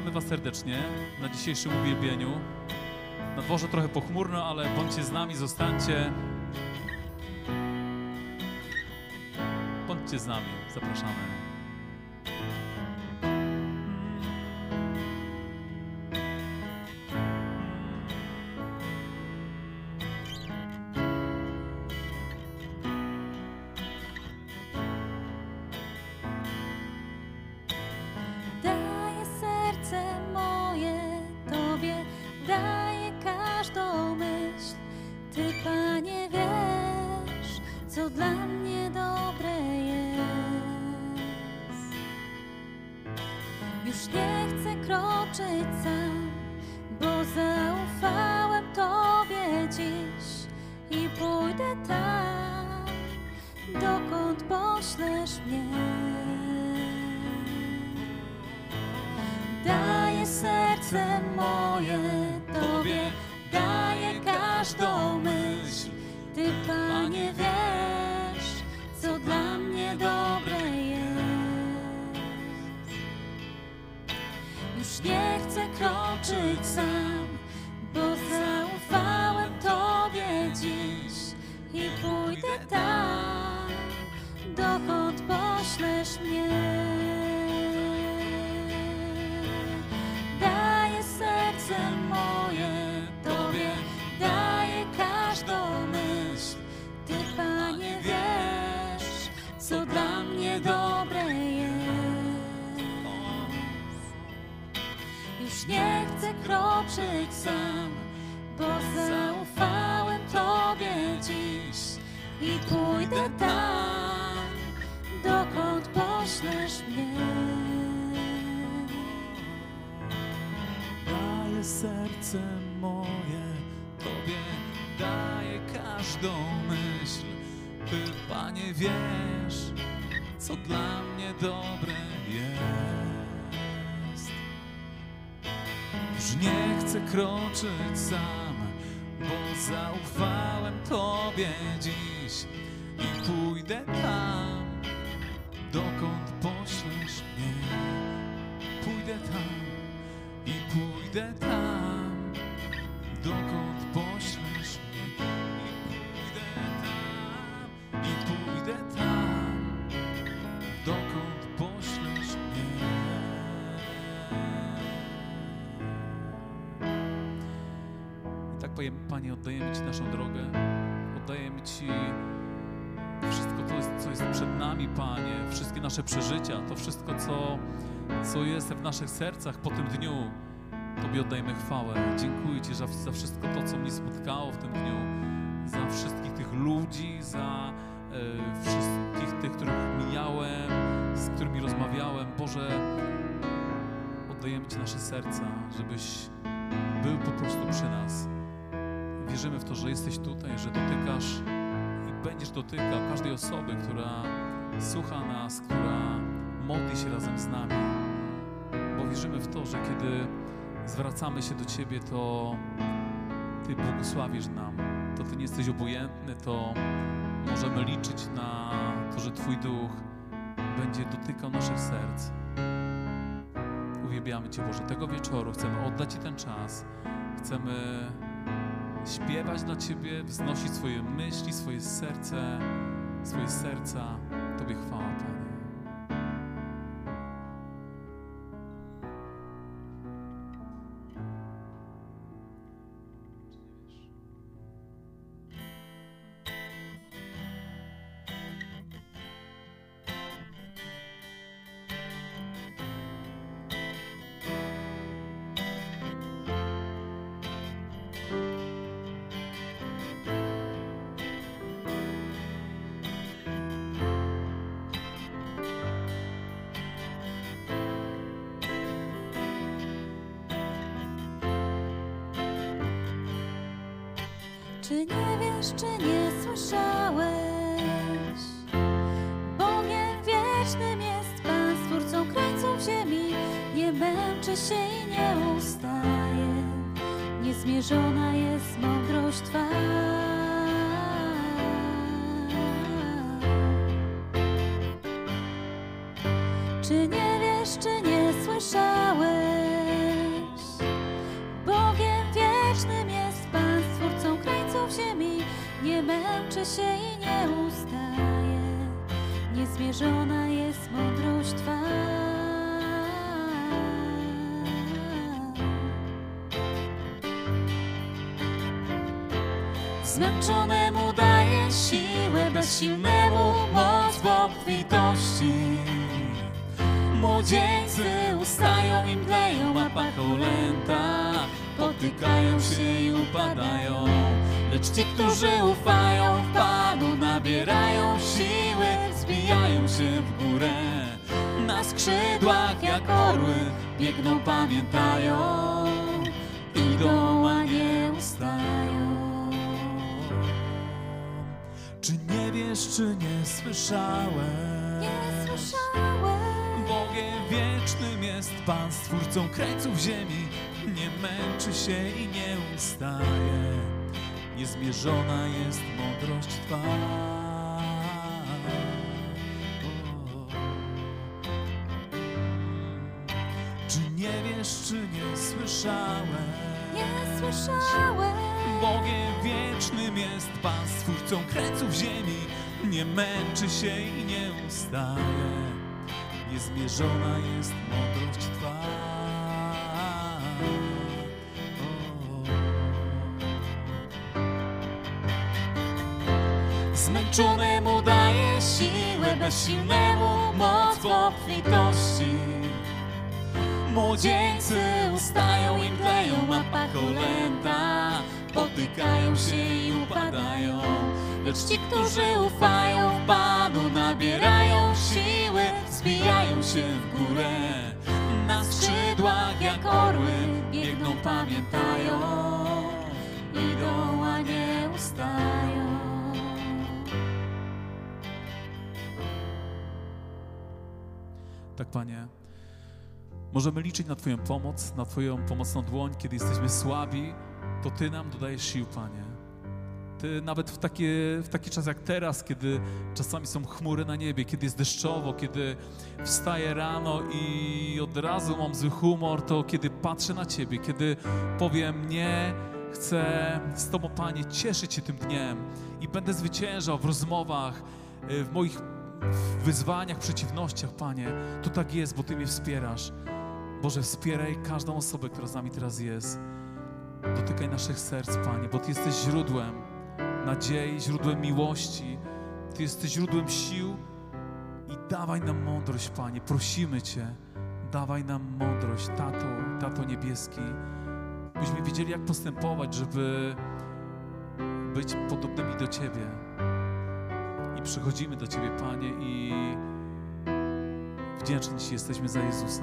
Witamy Was serdecznie na dzisiejszym uwielbieniu. Na dworze trochę pochmurno, ale bądźcie z nami, zostańcie. Bądźcie z nami, zapraszamy. Daję serce moje Tobie, daję każdą myśl. Ty, Panie, wiesz, co dla mnie dobre jest. Już nie chcę kroczyć sam, kroczyć sam, bo zaufałem Tobie dziś i pójdę tam, dokąd poślesz mnie. Daję serce moje Tobie, daję każdą myśl. Ty, Panie, wiesz, co dla mnie dobre jest. Nie chcę kroczyć sam, bo zaufałem Tobie dziś i pójdę tam, dokąd poślesz mnie. Pójdę tam i pójdę tam, tak powiem, Panie, oddajemy Ci naszą drogę, oddajemy Ci wszystko to, co jest przed nami, Panie, wszystkie nasze przeżycia, to wszystko, co, co jest w naszych sercach po tym dniu. Tobie oddajemy chwałę. Dziękuję Ci za, za wszystko to, co mnie spotkało w tym dniu, za wszystkich tych ludzi, za e, wszystkich tych, których mijałem, z którymi rozmawiałem. Boże, oddajemy Ci nasze serca, żebyś był po prostu przy nas. Wierzymy w to, że jesteś tutaj, że dotykasz i będziesz dotykał każdej osoby, która słucha nas, która modli się razem z nami. Bo wierzymy w to, że kiedy zwracamy się do Ciebie, to Ty błogosławisz nam. To Ty nie jesteś obojętny, to możemy liczyć na to, że Twój duch będzie dotykał naszych serc. Uwielbiamy Cię, Boże. Tego wieczoru chcemy oddać Ci ten czas. Chcemy śpiewać dla Ciebie, wznosić swoje myśli, swoje serce, swoje serca. Tobie chwała, Czy nie wiesz, czy nie słyszałeś? Bogiem wiecznym jest Pan, Stwórcą krańców ziemi. Nie męczy się i nie ustaje. Niezmierzona jest mądrość Twa. Zmęczonemu daje siłę, bezsilnemu moc w obfitości. Młodzieńcy ustają i mdleją, a pacholęta potykają się i upadają. Lecz ci, którzy ufają w Panu, nabierają siły, wzbijają się w górę. Na skrzydłach jak orły biegną, pamiętają, idą, a nie ustają. Nie wiesz, czy nie słyszałem? Nie słyszałem. Bogiem wiecznym jest Pan, Stwórcą krańców ziemi. Nie męczy się i nie ustaje. Niezmierzona jest mądrość Twa. Czy nie wiesz, czy nie słyszałem? Nie słyszałem. Bogiem wiecznym jest Pan, Stwórcą krańców ziemi. Nie męczy się i nie ustaje. Niezmierzona jest mądrość Twa. O. Zmęczonemu daje siłę, bezsilnemu moc w obfitości. Młodzieńcy ustają i mdleją, a pacholęta potykają się i upadają. Lecz ci, którzy ufają w Panu, nabierają siły, wzbijają się w górę. Na skrzydłach jak orły biegną, pamiętają, idą, a nie ustają. Tak, Panie. Możemy liczyć na Twoją pomoc, na Twoją pomocną dłoń, kiedy jesteśmy słabi, to Ty nam dodajesz sił, Panie. Ty nawet w, takie, w taki czas jak teraz, kiedy czasami są chmury na niebie, kiedy jest deszczowo, kiedy wstaję rano i od razu mam zły humor, to kiedy patrzę na Ciebie, kiedy powiem nie, chcę z Tobą, Panie, cieszyć się tym dniem i będę zwyciężał w rozmowach, y, w moich wyzwaniach, przeciwnościach, Panie, to tak jest, bo Ty mnie wspierasz. Boże, wspieraj każdą osobę, która z nami teraz jest. Dotykaj naszych serc, Panie, bo Ty jesteś źródłem nadziei, źródłem miłości. Ty jesteś źródłem sił i dawaj nam mądrość, Panie. Prosimy Cię, dawaj nam mądrość, Tato, Tato Niebieski, byśmy wiedzieli, jak postępować, żeby być podobnymi do Ciebie. I przychodzimy do Ciebie, Panie, i wdzięczni Ci jesteśmy za Jezusa.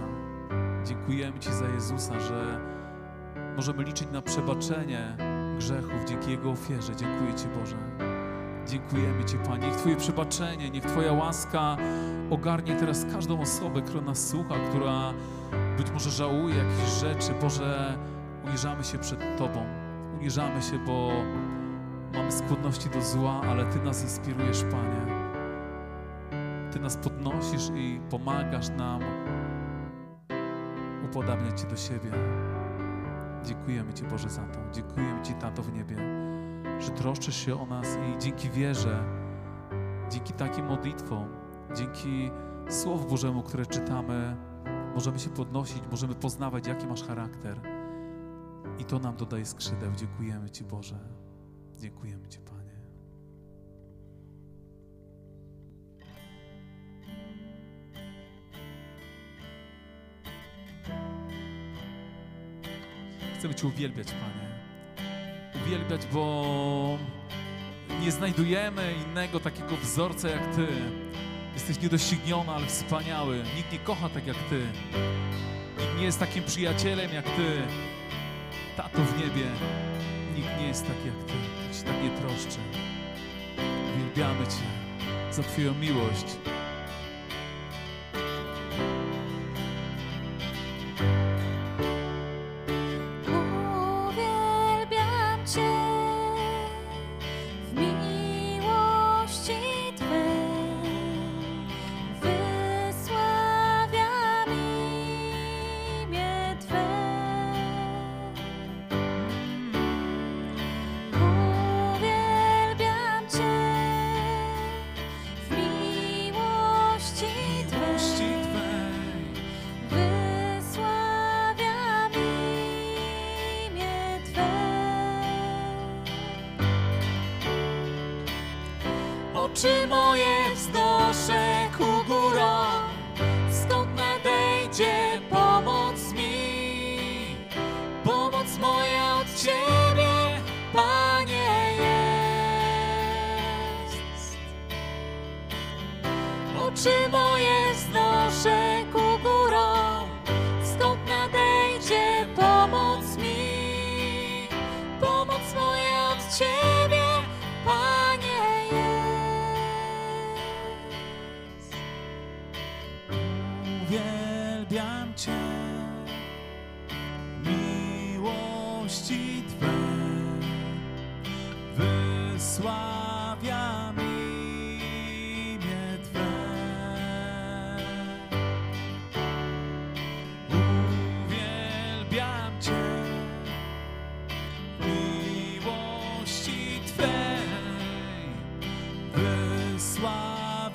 Dziękujemy Ci za Jezusa, że możemy liczyć na przebaczenie grzechów dzięki Jego ofierze. Dziękuję Ci, Boże. Dziękujemy Ci, Panie. Niech Twoje przebaczenie, niech Twoja łaska ogarnie teraz każdą osobę, która nas słucha, która być może żałuje jakichś rzeczy. Boże, uniżamy się przed Tobą. Uniżamy się, bo mamy skłonności do zła, ale Ty nas inspirujesz, Panie. Ty nas podnosisz i pomagasz nam upodabniać Cię do siebie. Dziękujemy Ci, Boże, za to. Dziękujemy Ci, Tato w niebie, że troszczysz się o nas i dzięki wierze, dzięki takim modlitwom, dzięki Słowu Bożemu, które czytamy, możemy się podnosić, możemy poznawać, jaki masz charakter. I to nam dodaje skrzydeł. Dziękujemy Ci, Boże. Dziękujemy Ci, Panie. Chcemy Cię uwielbiać, Panie. Uwielbiać, bo nie znajdujemy innego takiego wzorca jak Ty. Jesteś niedościgniony, ale wspaniały. Nikt nie kocha tak jak Ty. Nikt nie jest takim przyjacielem jak Ty. Tato w niebie. Nikt nie jest taki jak Ty. Nikt się tak nie troszczy. Uwielbiamy Cię za Twoją miłość.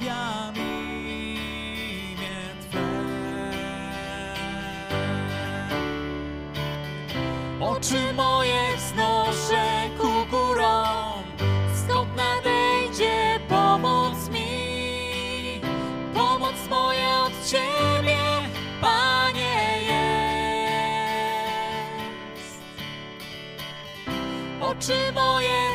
Twe. Oczy moje wznoszę ku górom, skąd nadejdzie pomoc mi. Pomoc moja od Ciebie, Panie, jest. Oczy moje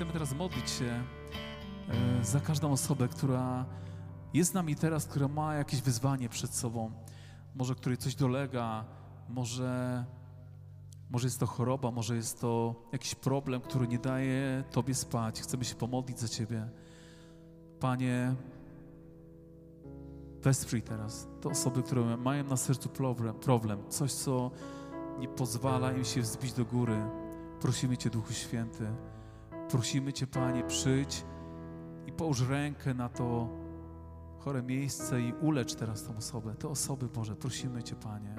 chcemy teraz modlić się e, za każdą osobę, która jest z nami teraz, która ma jakieś wyzwanie przed sobą, może której coś dolega, może, może jest to choroba, może jest to jakiś problem, który nie daje Tobie spać. Chcemy się pomodlić za Ciebie. Panie, wesprzyj teraz te osoby, które mają na sercu problem, problem coś, co nie pozwala im się wzbić do góry. Prosimy Cię, Duchu Święty, prosimy Cię, Panie, przyjdź i połóż rękę na to chore miejsce i ulecz teraz tą osobę. Te osoby, Boże, prosimy Cię, Panie.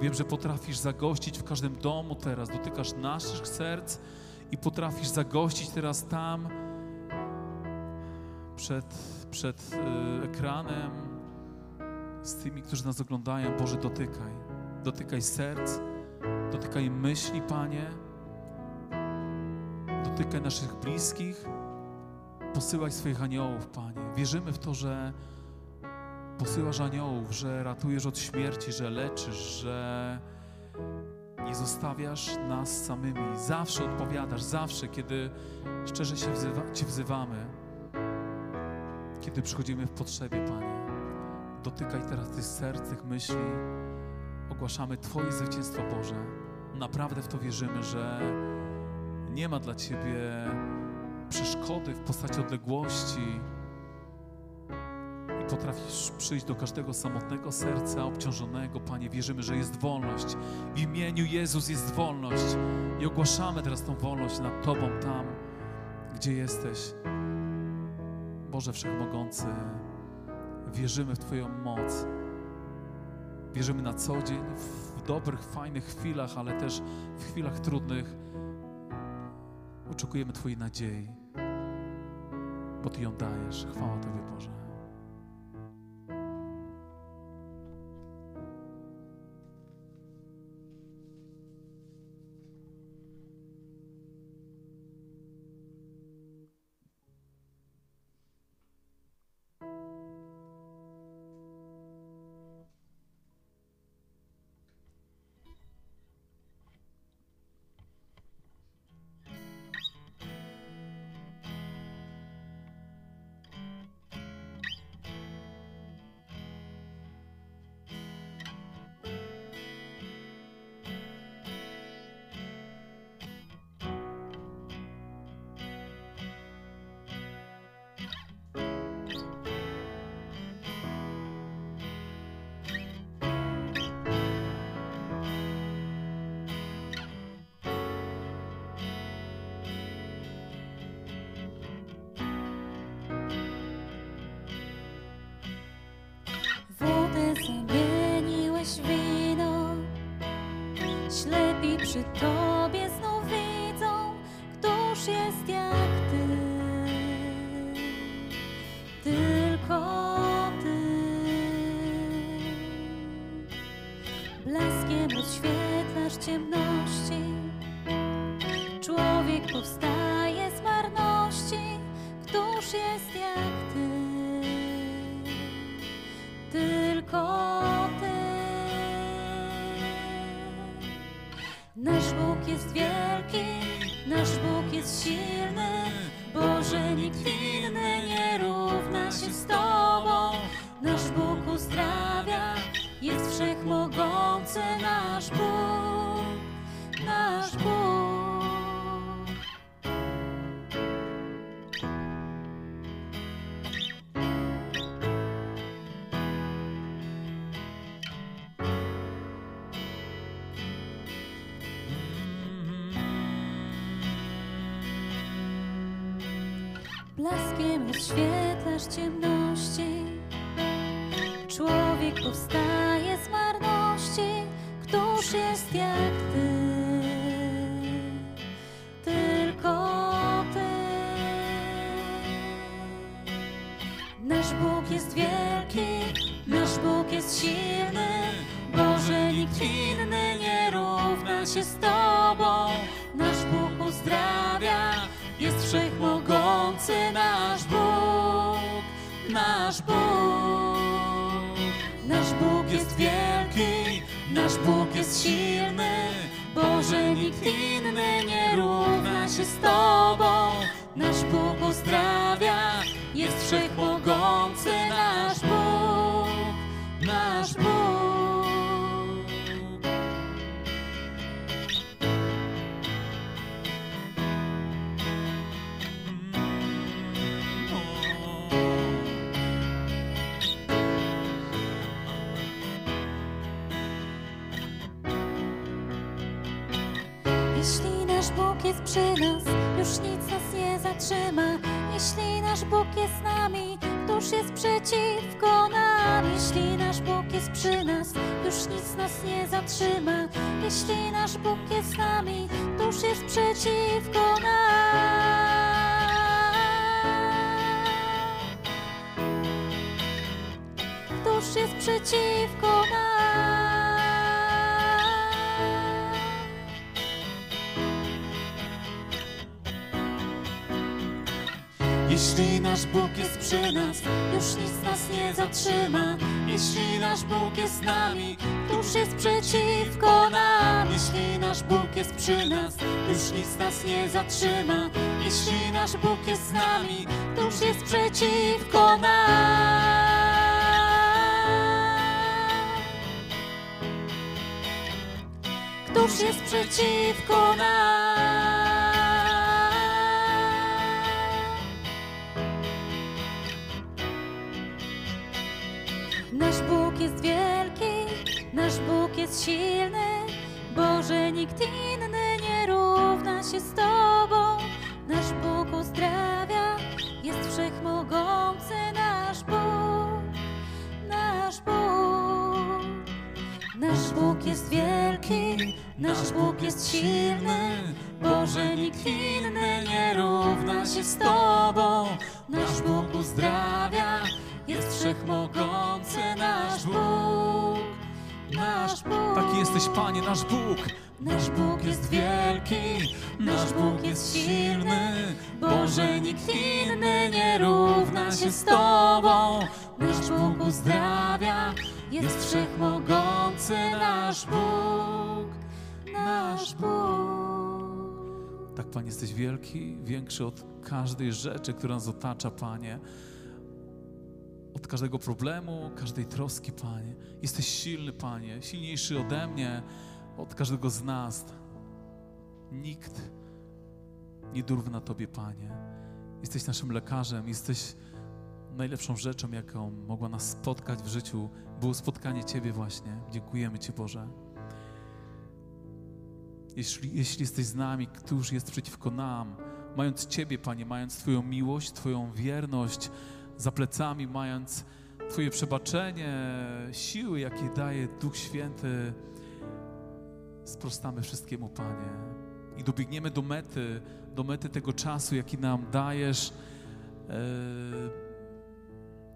Wiem, że potrafisz zagościć w każdym domu teraz, dotykasz naszych serc i potrafisz zagościć teraz tam przed, przed y, ekranem z tymi, którzy nas oglądają. Boże, dotykaj. Dotykaj serc, dotykaj myśli, Panie. Dotykaj naszych bliskich. Posyłaj swoich aniołów, Panie. Wierzymy w to, że posyłasz aniołów, że ratujesz od śmierci, że leczysz, że nie zostawiasz nas samymi. Zawsze odpowiadasz, zawsze, kiedy szczerze się wzywa, Cię wzywamy, kiedy przychodzimy w potrzebie, Panie. Dotykaj teraz tych serc, tych myśli. Ogłaszamy Twoje zwycięstwo, Boże. Naprawdę w to wierzymy, że nie ma dla Ciebie przeszkody w postaci odległości i potrafisz przyjść do każdego samotnego serca obciążonego, Panie. Wierzymy, że jest wolność. W imieniu Jezus jest wolność i ogłaszamy teraz tą wolność nad Tobą tam, gdzie jesteś. Boże Wszechmogący, wierzymy w Twoją moc. Wierzymy na co dzień, w dobrych, fajnych chwilach, ale też w chwilach trudnych. Oczekujemy Twojej nadziei, bo Ty ją dajesz. Chwała Tobie, Boże. Ślepi przy Blaskiem rozświetlasz ciemności. Człowiek powstaje jest wielki, nasz Bóg jest silny. Boże, nikt inny nie równa się z Tobą. Nasz Bóg uzdrawia, jest wszechmogący nasz Bóg, przy nas, już nic nas nie zatrzyma. Jeśli nasz Bóg jest z nami, któż jest przeciwko nam? Jeśli nasz Bóg jest przy nas, już nic nas nie zatrzyma. Jeśli nasz Bóg jest z nami, któż jest przeciwko nam? Któż jest przeciwko nam? Jeśli nasz Bóg jest przy nas, już nic nas nie zatrzyma. Jeśli nasz Bóg jest z nami, któż jest przeciwko nam? Jeśli nasz Bóg jest przy nas, już nic nas nie zatrzyma. Jeśli nasz Bóg jest z nami, któż jest przeciwko nam? Któż jest przeciwko nam? Nasz Bóg jest wielki, nasz Bóg jest silny. Boże, nikt inny nie równa się z Tobą. Nasz Bóg uzdrawia, jest wszechmogący nasz Bóg, nasz Bóg. Nasz Bóg jest wielki, nasz Bóg jest silny. Boże, nikt inny nie równa się z Tobą. Nasz Bóg uzdrawia, jest wszechmogący nasz Bóg, nasz Bóg. Taki jesteś, Panie, nasz Bóg. Nasz Bóg jest wielki, nasz Bóg jest silny. Boże, nikt inny nie równa się z Tobą. Nasz Bóg uzdrawia, jest wszechmogący nasz Bóg, nasz Bóg. Tak, Panie, jesteś wielki, większy od każdej rzeczy, która nas otacza, Panie. Od każdego problemu, każdej troski, Panie. Jesteś silny, Panie, silniejszy ode mnie, od każdego z nas. Nikt nie durwna Tobie, Panie. Jesteś naszym lekarzem, jesteś najlepszą rzeczą, jaką mogła nas spotkać w życiu. Było spotkanie Ciebie właśnie. Dziękujemy Ci, Boże. Jeśli, jeśli jesteś z nami, któż jest przeciwko nam, mając Ciebie, Panie, mając Twoją miłość, Twoją wierność za plecami, mając Twoje przebaczenie, siły, jakie daje Duch Święty, sprostamy wszystkiemu, Panie. I dobiegniemy do mety, do mety tego czasu, jaki nam dajesz. E,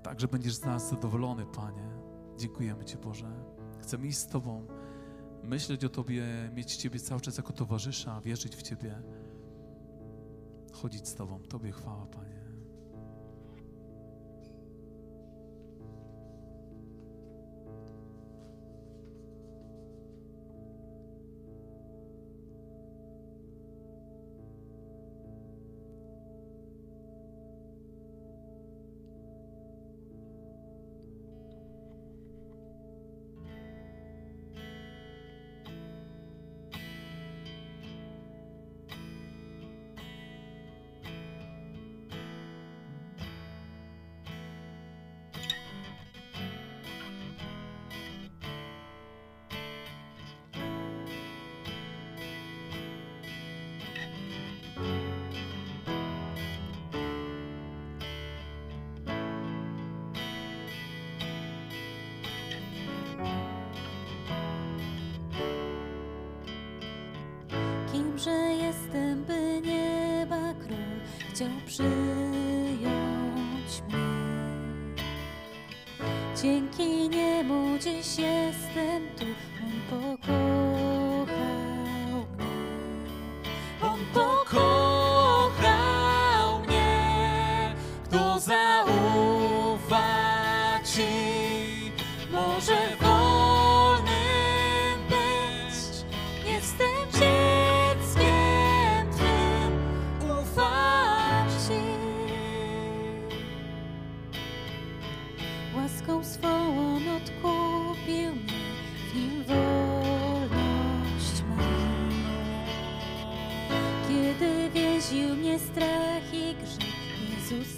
tak, że będziesz z nas zadowolony, Panie. Dziękujemy Ci, Boże. Chcemy iść z Tobą, myśleć o Tobie, mieć Ciebie cały czas jako towarzysza, wierzyć w Ciebie, chodzić z Tobą. Tobie chwała, Panie. Król chciał przyjąć mnie. Dzięki niemu dziś jestem tu, Łaską swą On odkupił mnie, w Nim wolność. Kiedy więził mnie strach i grzech, Jezus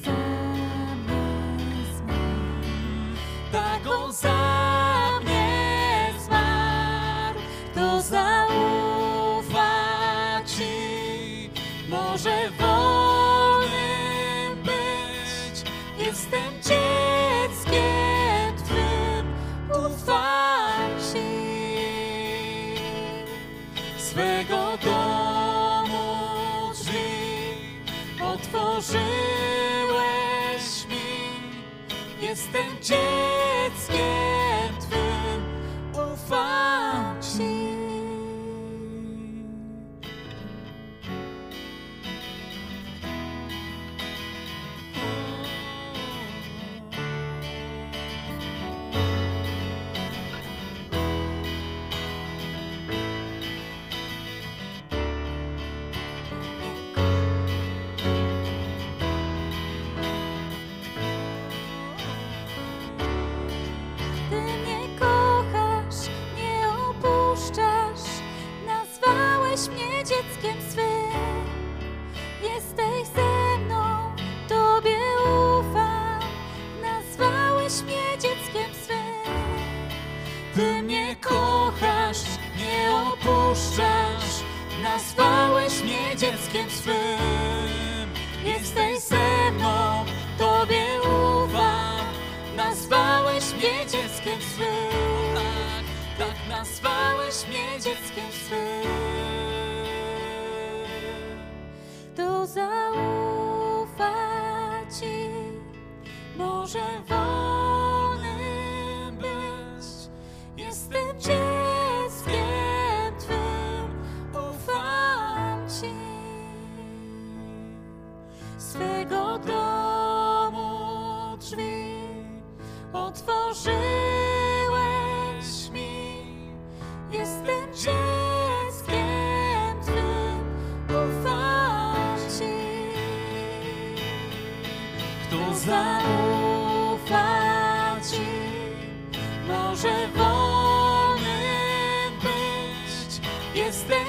być. Jestem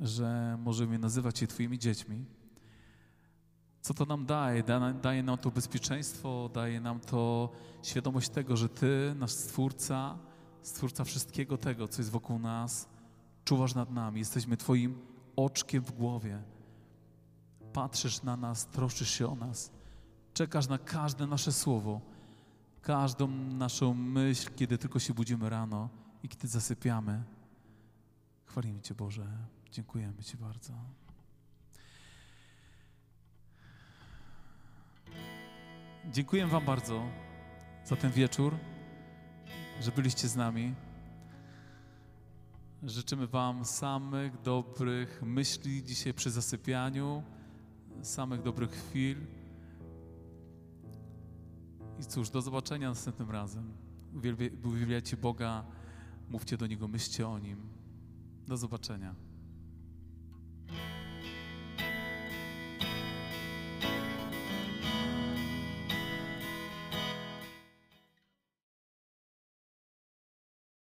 że możemy nazywać się Twoimi dziećmi. Co to nam daje? Da, daje nam to bezpieczeństwo, daje nam to świadomość tego, że Ty, nasz Stwórca, Stwórca wszystkiego tego, co jest wokół nas, czuwasz nad nami. Jesteśmy Twoim oczkiem w głowie. Patrzysz na nas, troszczysz się o nas. Czekasz na każde nasze słowo, każdą naszą myśl, kiedy tylko się budzimy rano i kiedy zasypiamy. Chwalimy Cię, Boże. Dziękujemy Ci bardzo. Dziękuję Wam bardzo za ten wieczór, że byliście z nami. Życzymy Wam samych dobrych myśli dzisiaj przy zasypianiu, samych dobrych chwil. I cóż, do zobaczenia następnym razem. Uwielbia- Uwielbiajcie Boga, mówcie do Niego, myślcie o Nim. Do zobaczenia.